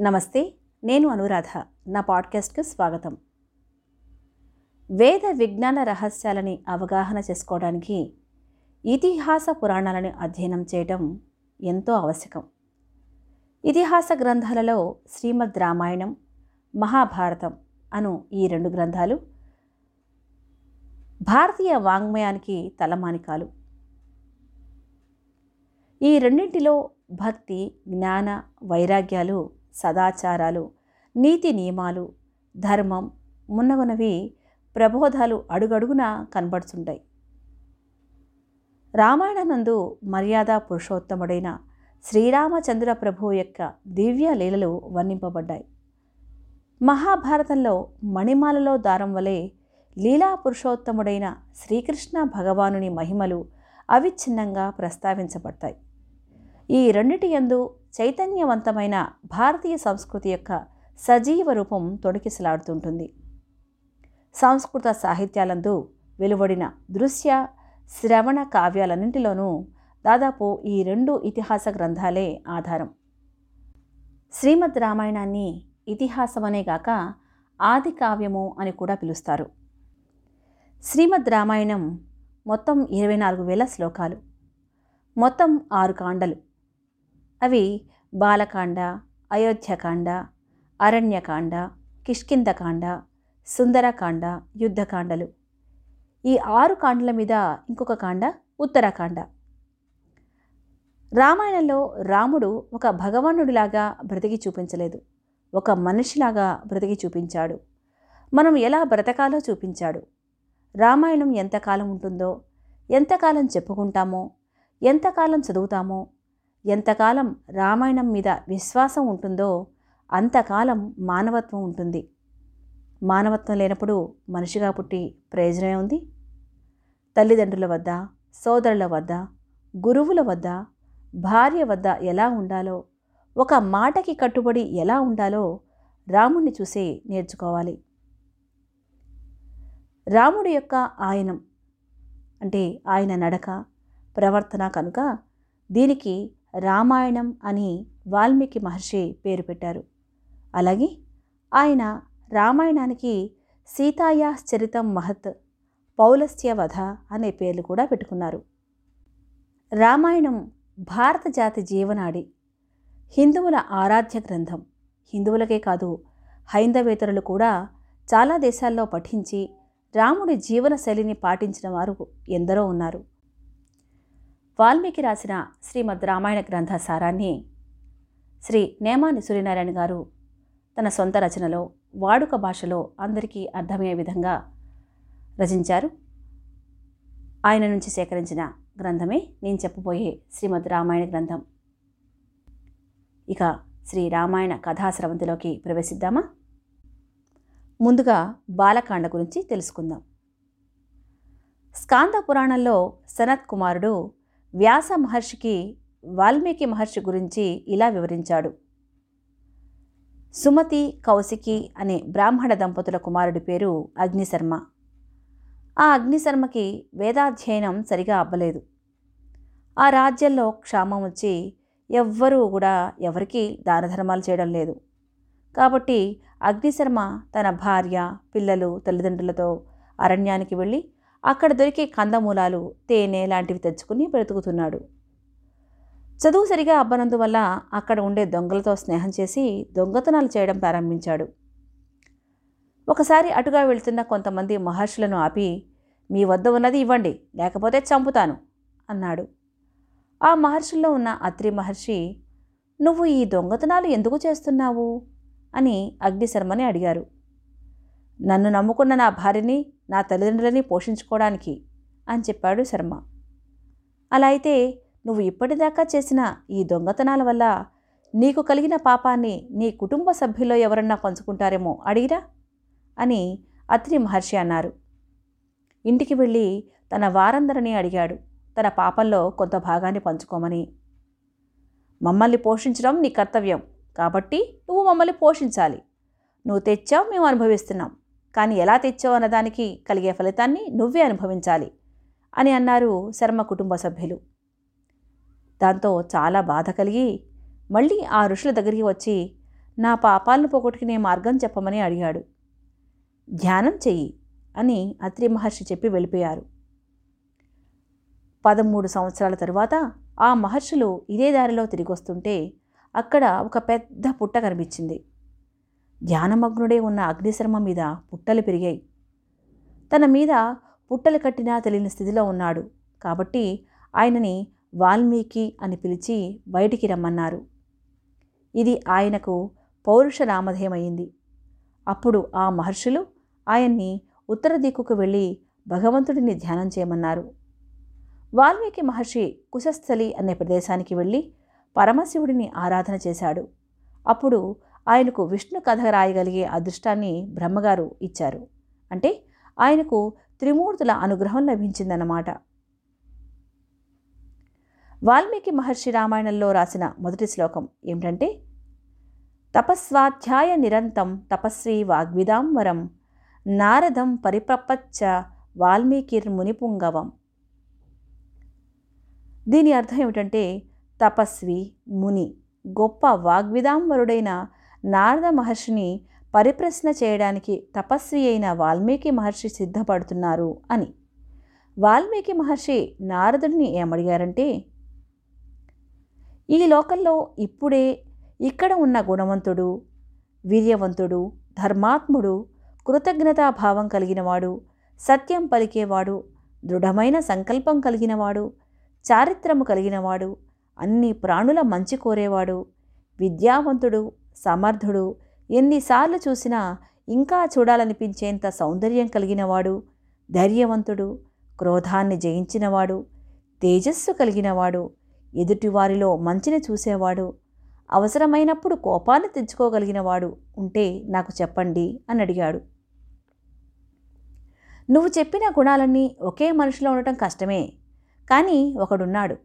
నమస్తే నేను అనురాధ. నా పాడ్కాస్ట్కి స్వాగతం. వేద విజ్ఞాన రహస్యాలని అవగాహన చేసుకోవడానికి ఇతిహాస పురాణాలను అధ్యయనం చేయడం ఎంతో ఆవశ్యకం. ఇతిహాస గ్రంథాలలో శ్రీమద్ రామాయణం మహాభారతం అను ఈ రెండు గ్రంథాలు భారతీయ వాంగ్మయానికి తలమానికాలు. ఈ రెండింటిలో భక్తి జ్ఞాన వైరాగ్యాలు సదాచారాలు నీతి నియమాలు ధర్మం మున్నగునవి ప్రబోధాలు అడుగడుగునా కనబడుతుంటాయి రామాయణనందు మర్యాద పురుషోత్తముడైన శ్రీరామచంద్ర ప్రభువు యొక్క దివ్య లీలలు వర్ణింపబడ్డాయి. మహాభారతంలో మణిమాలలో దారం వలె లీలా పురుషోత్తముడైన శ్రీకృష్ణ భగవానుని మహిమలు అవిచ్ఛిన్నంగా ప్రస్తావించబడతాయి. ఈ రెండిటి యందు చైతన్యవంతమైన భారతీయ సంస్కృతి యొక్క సజీవ రూపం తొడికిసలాడుతుంటుంది సంస్కృత సాహిత్యాలందు వెలువడిన దృశ్య శ్రవణ కావ్యాలన్నింటిలోనూ దాదాపు ఈ రెండు ఇతిహాస గ్రంథాలే ఆధారం. శ్రీమద్ రామాయణాన్ని ఇతిహాసమనే గాక ఆది కావ్యము అని కూడా పిలుస్తారు. శ్రీమద్ రామాయణం మొత్తం ఇరవై నాలుగు వేల శ్లోకాలు. మొత్తం ఆరు కాండలు. అవి బాలకాండ అయోధ్యకాండ అరణ్యకాండ కిష్కిందకాండ సుందరకాండ యుద్ధకాండలు. ఈ ఆరు కాండల మీద ఇంకొక కాండ ఉత్తరాకాండ. రామాయణంలో రాముడు ఒక భగవానుడిలాగా బ్రతికి చూపించలేదు. ఒక మనిషిలాగా బ్రతికి చూపించాడు. మనం ఎలా బ్రతకాలో చూపించాడు. రామాయణం ఎంతకాలం ఉంటుందో ఎంతకాలం చెప్పుకుంటామో ఎంతకాలం చదువుతామో ఎంతకాలం రామాయణం మీద విశ్వాసం ఉంటుందో అంతకాలం మానవత్వం ఉంటుంది. మానవత్వం లేనప్పుడు మనిషిగా పుట్టి ప్రయోజనమే ఉంది. తల్లిదండ్రుల వద్ద సోదరుల వద్ద గురువుల వద్ద భార్య వద్ద ఎలా ఉండాలో ఒక మాటకి కట్టుబడి ఎలా ఉండాలో రాముణ్ణి చూసి నేర్చుకోవాలి. రాముడి యొక్క ఆయనం అంటే ఆయన నడక ప్రవర్తన కనుక దీనికి రామాయణం అని వాల్మీకి మహర్షి పేరు పెట్టారు. అలాగే ఆయన రామాయణానికి సీతాయాశ్చరితం మహత్ పౌలస్యవధ అనే పేర్లు కూడా పెట్టుకున్నారు. రామాయణం భారత జాతి జీవనాడి హిందువుల ఆరాధ్య గ్రంథం. హిందువులకే కాదు హైందవేతరులు కూడా చాలా దేశాల్లో పఠించి రాముడి జీవన శైలిని పాటించిన వారు ఎందరో ఉన్నారు. వాల్మీకి రాసిన శ్రీమద్ రామాయణ గ్రంథ సారాన్ని శ్రీ నేమాని సూర్యనారాయణ గారు తన సొంత రచనలో వాడుక భాషలో అందరికీ అర్థమయ్యే విధంగా రచించారు. ఆయన నుంచి సేకరించిన గ్రంథమే నేను చెప్పబోయే శ్రీమద్ రామాయణ గ్రంథం. ఇక శ్రీ రామాయణ కథాశ్రవంతిలోకి ప్రవేశిద్దామా? ముందుగా బాలకాండ గురించి తెలుసుకుందాం. స్కాంద పురాణంలో సనత్ కుమారుడు వ్యాస మహర్షికి వాల్మీకి మహర్షి గురించి ఇలా వివరించాడు. సుమతి కౌశికి అనే బ్రాహ్మణ దంపతుల కుమారుడి పేరు అగ్నిశర్మ. ఆ అగ్నిశర్మకి వేదాధ్యయనం సరిగా అవ్వలేదు. ఆ రాజ్యంలో క్షామం వచ్చి ఎవ్వరూ కూడా ఎవరికీ దానధర్మాలు చేయడం లేదు. కాబట్టి అగ్నిశర్మ తన భార్య పిల్లలు తల్లిదండ్రులతో అరణ్యానికి వెళ్ళి అక్కడ దొరికే కందమూలాలు తేనె లాంటివి తెచ్చుకుని బ్రతుకుతున్నాడు. చదువు సరిగా అబ్బనందువల్ల అక్కడ ఉండే దొంగలతో స్నేహం చేసి దొంగతనాలు చేయడం ప్రారంభించాడు. ఒకసారి అటుగా వెళ్తున్న కొంతమంది మహర్షులను ఆపి మీ వద్ద ఉన్నది ఇవ్వండి లేకపోతే చంపుతాను అన్నాడు. ఆ మహర్షుల్లో ఉన్న అత్రి మహర్షి నువ్వు ఈ దొంగతనాలు ఎందుకు చేస్తున్నావు? అని అగ్నిశర్మని అడిగారు. నన్ను నమ్ముకున్న నా భార్యని నా తల్లిదండ్రులని పోషించుకోవడానికి అని చెప్పాడు శర్మ. అలా అయితే నువ్వు ఇప్పటిదాకా చేసిన ఈ దొంగతనాల వల్ల నీకు కలిగిన పాపాన్ని నీ కుటుంబ సభ్యుల్లో ఎవరన్నా పంచుకుంటారేమో అడిగిరా? అని అత్రి మహర్షి అన్నారు. ఇంటికి వెళ్ళి తన వారందరినీ అడిగాడు. తన పాపంలో కొంత భాగాన్ని పంచుకోమని. మమ్మల్ని పోషించడం నీ కర్తవ్యం. కాబట్టి నువ్వు మమ్మల్ని పోషించాలి. నువ్వు తెచ్చావు మేము అనుభవిస్తున్నాం. కానీ ఎలా తెచ్చావు అన్నదానికి కలిగే ఫలితాన్ని నువ్వే అనుభవించాలి అని అన్నారు శర్మ కుటుంబ సభ్యులు. దాంతో చాలా బాధ కలిగి మళ్ళీ ఆ ఋషుల దగ్గరికి వచ్చి నా పాపాలను పోగొట్టుకునే మార్గం చెప్పమని అడిగాడు. ధ్యానం చెయ్యి అని అత్రి మహర్షి చెప్పి వెళ్ళిపోయారు. పదమూడు సంవత్సరాల తరువాత ఆ మహర్షులు ఇదే దారిలో తిరిగి వస్తుంటే అక్కడ ఒక పెద్ద పుట్ట కనిపించింది. ధ్యానమగ్నుడే ఉన్న అగ్నిశర్మ మీద పుట్టలు పెరిగాయి. తన మీద పుట్టలు కట్టినా తెలియని స్థితిలో ఉన్నాడు. కాబట్టి ఆయనని వాల్మీకి అని పిలిచి బయటికి రమ్మన్నారు. ఇది ఆయనకు పౌరుష నామధేయమైంది. అప్పుడు ఆ మహర్షులు ఆయన్ని ఉత్తర దిక్కుకు వెళ్ళి భగవంతుడిని ధ్యానం చేయమన్నారు. వాల్మీకి మహర్షి కుశస్థలి అనే ప్రదేశానికి వెళ్ళి పరమశివుడిని ఆరాధన చేశాడు. అప్పుడు ఆయనకు విష్ణు కథ రాయగలిగే అదృష్టాన్ని బ్రహ్మగారు ఇచ్చారు. అంటే ఆయనకు త్రిమూర్తుల అనుగ్రహం లభించిందన్నమాట. వాల్మీకి మహర్షి రామాయణంలో రాసిన మొదటి శ్లోకం ఏమిటంటే తపస్వాధ్యాయ నిరంతం తపస్వి వాగ్విదాంబరం నారదం పరిప్రపచ్చ వాల్మీకిర్మునిపుంగవం దీని అర్థం ఏమిటంటే తపస్వి ముని గొప్ప వాగ్విదాంబరుడైన నారద మహర్షిని పరిప్రశ్న చేయడానికి తపస్వి అయిన వాల్మీకి మహర్షి సిద్ధపడుతున్నారు అని. వాల్మీకి మహర్షి నారదుడిని ఏమడిగారంటే ఈ లోకంలో ఇప్పుడే ఇక్కడ ఉన్న గుణవంతుడు వీర్యవంతుడు ధర్మాత్ముడు కృతజ్ఞతాభావం కలిగినవాడు సత్యం పలికేవాడు దృఢమైన సంకల్పం కలిగినవాడు చారిత్రము కలిగినవాడు అన్ని ప్రాణుల మంచి కోరేవాడు విద్యావంతుడు సమర్థుడు. ఎన్నిసార్లు చూసినా ఇంకా చూడాలనిపించేంత సౌందర్యం కలిగినవాడు. ధైర్యవంతుడు క్రోధాన్ని జయించినవాడు తేజస్సు కలిగినవాడు ఎదుటివారిలో మంచిని చూసేవాడు అవసరమైనప్పుడు కోపాన్ని తెచ్చుకోగలిగినవాడు ఉంటే నాకు చెప్పండి అని అడిగాడు. నువ్వు చెప్పిన గుణాలన్నీ ఒకే మనిషిలో ఉండటం కష్టమే. కానీ ఒకడున్నాడు.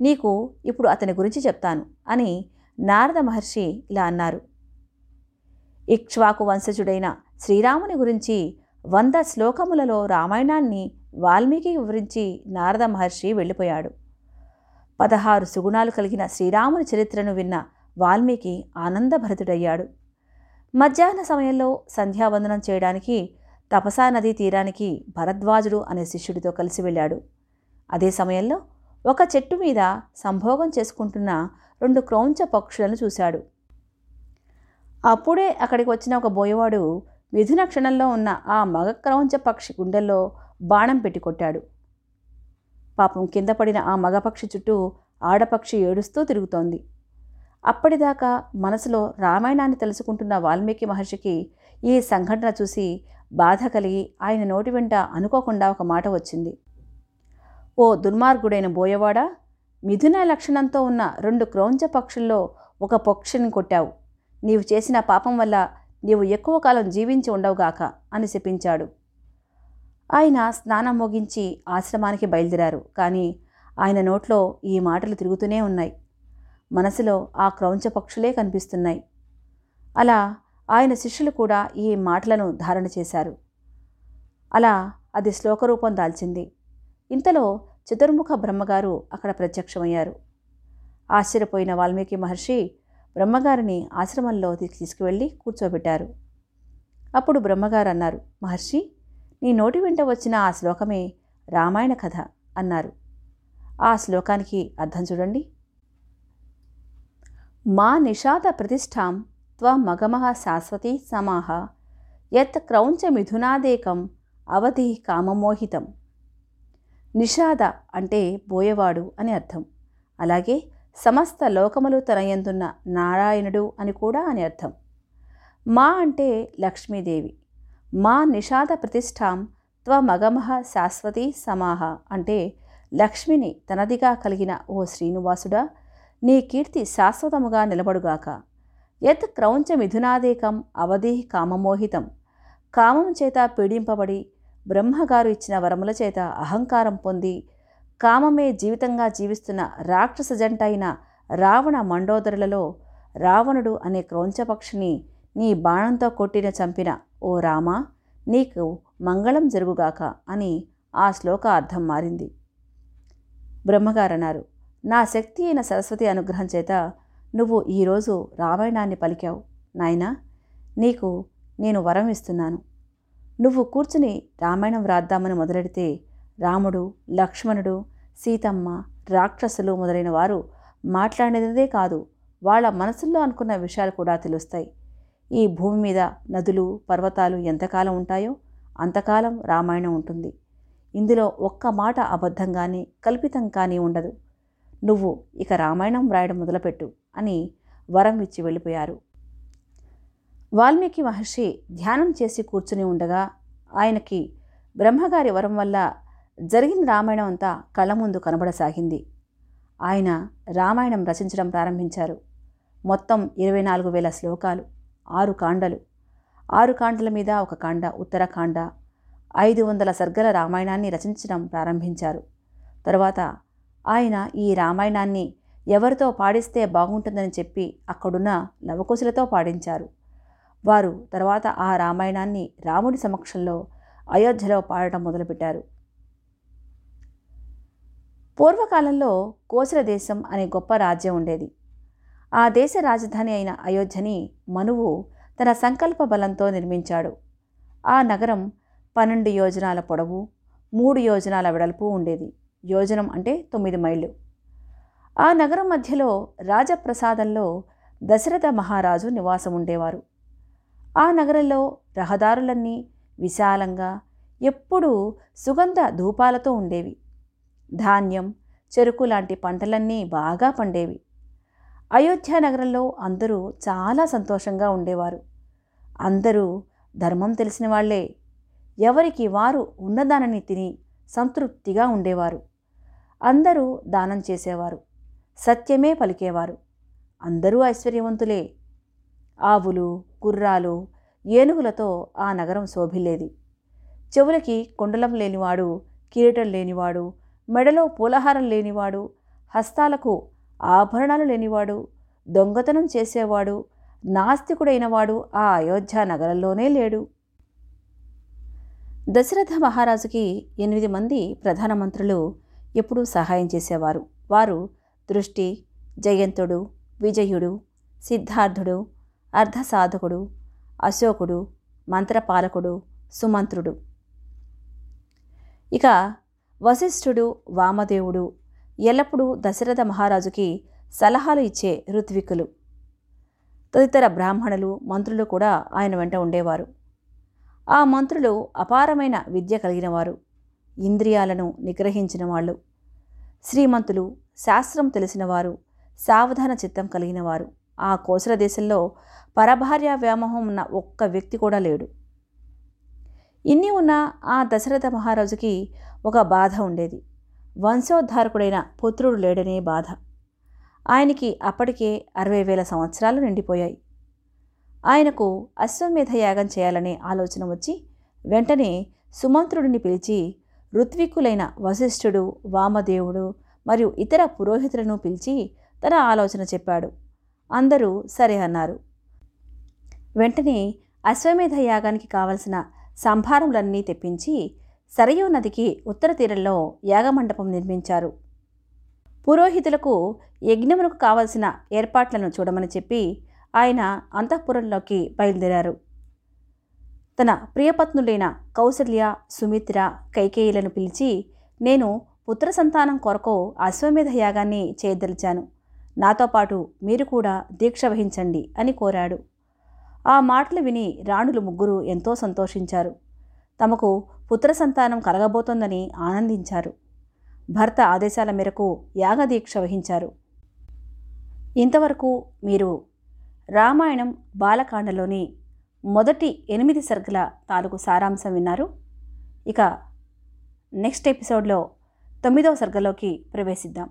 నీకు ఇప్పుడు అతని గురించి చెప్తాను అని నారద మహర్షి ఇలా అన్నారు. ఇక్ష్వాకు వంశజుడైన శ్రీరాముని గురించి వంద శ్లోకములలో రామాయణాన్ని వాల్మీకి వివరించి నారద మహర్షి వెళ్ళిపోయాడు. పదహారు సుగుణాలు కలిగిన శ్రీరాముని చరిత్రను విన్న వాల్మీకి ఆనందభరితుడయ్యాడు. మధ్యాహ్న సమయంలో సంధ్యావందనం చేయడానికి తపసా నదీ తీరానికి భరద్వాజుడు అనే శిష్యుడితో కలిసి వెళ్ళాడు. అదే సమయంలో ఒక చెట్టు మీద సంభోగం చేసుకుంటున్న రెండు క్రౌంచ పక్షులను చూశాడు. అప్పుడే అక్కడికి వచ్చిన ఒక బోయవాడు మిథున క్షణంలో ఉన్న ఆ మగ క్రౌంచ పక్షి గుండెల్లో బాణం పెట్టి కొట్టాడు. పాపం కింద పడిన ఆ మగపక్షి చుట్టూ ఆడపక్షి ఏడుస్తూ తిరుగుతోంది. అప్పటిదాకా మనసులో రామాయణాన్ని తెలుసుకుంటున్న వాల్మీకి మహర్షికి ఈ సంఘటన చూసి బాధ కలిగి ఆయన నోటి వెంట అనుకోకుండా ఒక మాట వచ్చింది. ఓ దుర్మార్గుడైన బోయవాడా? మిథున లక్షణంతో ఉన్న రెండు క్రౌంచ పక్షుల్లో ఒక పక్షిని కొట్టావు. నీవు చేసిన పాపం వల్ల నీవు ఎక్కువ కాలం జీవించి ఉండవుగాక అని శపించాడు. ఆయన స్నానం ముగించి ఆశ్రమానికి బయలుదేరారు. కానీ ఆయన నోట్లో ఈ మాటలు తిరుగుతూనే ఉన్నాయి. మనసులో ఆ క్రౌంచ పక్షులే కనిపిస్తున్నాయి. అలా ఆయన శిష్యులు కూడా ఈ మాటలను ధారణ చేశారు. అలా అది శ్లోకరూపం దాల్చింది. ఇంతలో చతుర్ముఖ బ్రహ్మగారు అక్కడ ప్రత్యక్షమయ్యారు. ఆశ్చర్యపోయిన వాల్మీకి మహర్షి బ్రహ్మగారిని ఆశ్రమంలో తీసుకువెళ్ళి కూర్చోబెట్టారు. అప్పుడు బ్రహ్మగారు అన్నారు మహర్షి నీ నోటి వెంట వచ్చిన ఆ శ్లోకమే రామాయణ కథ అన్నారు. ఆ శ్లోకానికి అర్థం చూడండి. మా నిషాద ప్రతిష్టాం త్వ మగమః శాశ్వతీ సమాహ యత్ క్రౌంచ మిథునాదేకం అవధి కామమోహితం నిషాద అంటే బోయవాడు అని అర్థం. అలాగే సమస్త లోకములు తనయందున్న నారాయణుడు అని కూడా అని అర్థం. మా అంటే లక్ష్మీదేవి. మా నిషాద ప్రతిష్టాం త్వమగమః శాశ్వతీ సమాహ అంటే లక్ష్మిని తనదిగా కలిగిన ఓ శ్రీనివాసుడా నీ కీర్తి శాశ్వతముగా నిలబడుగాక. యత్ క్రౌంచ మిథునాదేకం అవధి కామమోహితం. కామం చేత పీడింపబడి బ్రహ్మగారు ఇచ్చిన వరముల చేత అహంకారం పొంది కామమే జీవితంగా జీవిస్తున్న రాక్షస జంట అయిన రావణ మండోదరులలో రావణుడు అనే క్రౌంచపక్షిని నీ బాణంతో కొట్టిన చంపిన ఓ రామా నీకు మంగళం జరుగుగాక అని ఆ శ్లోక అర్థం మారింది. బ్రహ్మగారన్నారు నా శక్తి అయిన సరస్వతి అనుగ్రహం చేత నువ్వు ఈరోజు రామాయణాన్ని పలికావు. నాయనా నీకు నేను వరం ఇస్తున్నాను. నువ్వు కూర్చుని రామాయణం వ్రాద్దామని మొదలెడితే రాముడు లక్ష్మణుడు సీతమ్మ రాక్షసులు మొదలైన వారు మాట్లాడినదే కాదు వాళ్ళ మనసుల్లో అనుకున్న విషయాలు కూడా తెలుస్తాయి. ఈ భూమి మీద నదులు పర్వతాలు ఎంతకాలం ఉంటాయో అంతకాలం రామాయణం ఉంటుంది. ఇందులో ఒక్క మాట అబద్ధం కానీ కల్పితం కానీ ఉండదు. నువ్వు ఇక రామాయణం వ్రాయడం మొదలుపెట్టు అని వరం ఇచ్చి వెళ్ళిపోయారు. వాల్మీకి మహర్షి ధ్యానం చేసి కూర్చుని ఉండగా ఆయనకి బ్రహ్మగారి వరం వల్ల జరిగిన రామాయణం అంతా కళ్ళ ముందు కనబడసాగింది. ఆయన రామాయణం రచించడం ప్రారంభించారు. మొత్తం ఇరవై నాలుగు వేల శ్లోకాలు ఆరు కాండలు. ఆరు కాండల మీద ఒక కాండ ఉత్తరకాండ ఐదు వందల సర్గల రామాయణాన్ని రచించడం ప్రారంభించారు. తరువాత ఆయన ఈ రామాయణాన్ని ఎవరితో పాడిస్తే బాగుంటుందని చెప్పి అక్కడున్న లవకుశులతో పాడించారు. వారు తర్వాత ఆ రామాయణాన్ని రాముడి సమక్షంలో అయోధ్యలో పాడటం మొదలుపెట్టారు. పూర్వకాలంలో కోసల దేశం అనే గొప్ప రాజ్యం ఉండేది. ఆ దేశ రాజధాని అయిన అయోధ్యని మనువు తన సంకల్ప బలంతో నిర్మించాడు. ఆ నగరం పన్నెండు యోజనాల పొడవు మూడు యోజనాల వెడల్పు ఉండేది. యోజనం అంటే తొమ్మిది మైళ్ళు. ఆ నగరం మధ్యలో రాజప్రసాదంలో దశరథ మహారాజు నివాసం ఉండేవారు ఆ నగరంలో రహదారులన్నీ విశాలంగా ఎప్పుడూ సుగంధ ధూపాలతో ఉండేవి. ధాన్యం చెరుకు లాంటి పంటలన్నీ బాగా పండేవి. అయోధ్య నగరంలో అందరూ చాలా సంతోషంగా ఉండేవారు. అందరూ ధర్మం తెలిసిన వాళ్ళే ఎవరికి వారు ఉన్నదానని తిని సంతృప్తిగా ఉండేవారు. అందరూ దానం చేసేవారు. సత్యమే పలికేవారు. అందరూ ఐశ్వర్యవంతులే. ఆవులు గుర్రాలు ఏనుగులతో ఆ నగరం శోభిల్లేది. చెవులకి కుండలం లేనివాడు కిరీటం లేనివాడు మెడలో పూలహారం లేనివాడు హస్తాలకు ఆభరణాలు లేనివాడు దొంగతనం చేసేవాడు నాస్తికుడైనవాడు ఆ అయోధ్య నగరంలోనే లేడు. దశరథ మహారాజుకి ఎనిమిది మంది ప్రధానమంత్రులు ఎప్పుడూ సహాయం చేసేవారు. వారు దృష్టి జయంతుడు విజయుడు సిద్ధార్థుడు అర్ధసాధకుడు అశోకుడు మంత్రపాలకుడు సుమంత్రుడు. ఇక వశిష్ఠుడు వామదేవుడు ఎల్లప్పుడూ దశరథ మహారాజుకి సలహాలు ఇచ్చే ఋత్వికులు. తదితర బ్రాహ్మణులు మంత్రులు కూడా ఆయన వెంట ఉండేవారు. ఆ మంత్రులు అపారమైన విద్య కలిగినవారు. ఇంద్రియాలను నిగ్రహించిన వాళ్ళు. శ్రీమంతులు శాస్త్రం తెలిసినవారు సావధాన చిత్తం కలిగినవారు ఆ కోసల దేశంలో పరభార్య వ్యామోహం ఉన్న ఒక్క వ్యక్తి కూడా లేడు. ఇన్ని ఉన్న ఆ దశరథ మహారాజుకి ఒక బాధ ఉండేది. వంశోద్ధారకుడైన పుత్రుడు లేడనే బాధ. ఆయనకి అప్పటికే అరవై వేల సంవత్సరాలు నిండిపోయాయి. ఆయనకు అశ్వమేధ యాగం చేయాలనే ఆలోచన వచ్చి వెంటనే సుమంత్రుడిని పిలిచి ఋత్విక్కులైన వశిష్ఠుడు వామదేవుడు మరియు ఇతర పురోహితులను పిలిచి తన ఆలోచన చెప్పాడు. అందరూ సరే అన్నారు. వెంటనే అశ్వమేధ యాగానికి కావలసిన సంభారములన్నీ తెప్పించి సరయూ నదికి ఉత్తర తీరంలో యాగమండపం నిర్మించారు. పురోహితులకు యజ్ఞమునకు కావలసిన ఏర్పాట్లను చూడమని చెప్పి ఆయన అంతఃపురంలోకి బయలుదేరారు. తన ప్రియపత్నులైన కౌసల్య సుమిత్ర కైకేయులను పిలిచి నేను పుత్ర సంతానం కొరకు అశ్వమేధ యాగాన్ని చేయదలిచాను. నాతో పాటు మీరు కూడా దీక్ష వహించండి అని కోరాడు. ఆ మాటలు విని రాణులు ముగ్గురు ఎంతో సంతోషించారు. తమకు పుత్ర సంతానం కలగబోతోందని ఆనందించారు. భర్త ఆదేశాల మేరకు యాగదీక్ష వహించారు. ఇంతవరకు మీరు రామాయణం బాలకాండలోని మొదటి ఎనిమిది సర్గల తాలూకు సారాంశం విన్నారు. ఇక నెక్స్ట్ ఎపిసోడ్లో తొమ్మిదవ సర్గలోకి ప్రవేశిద్దాం.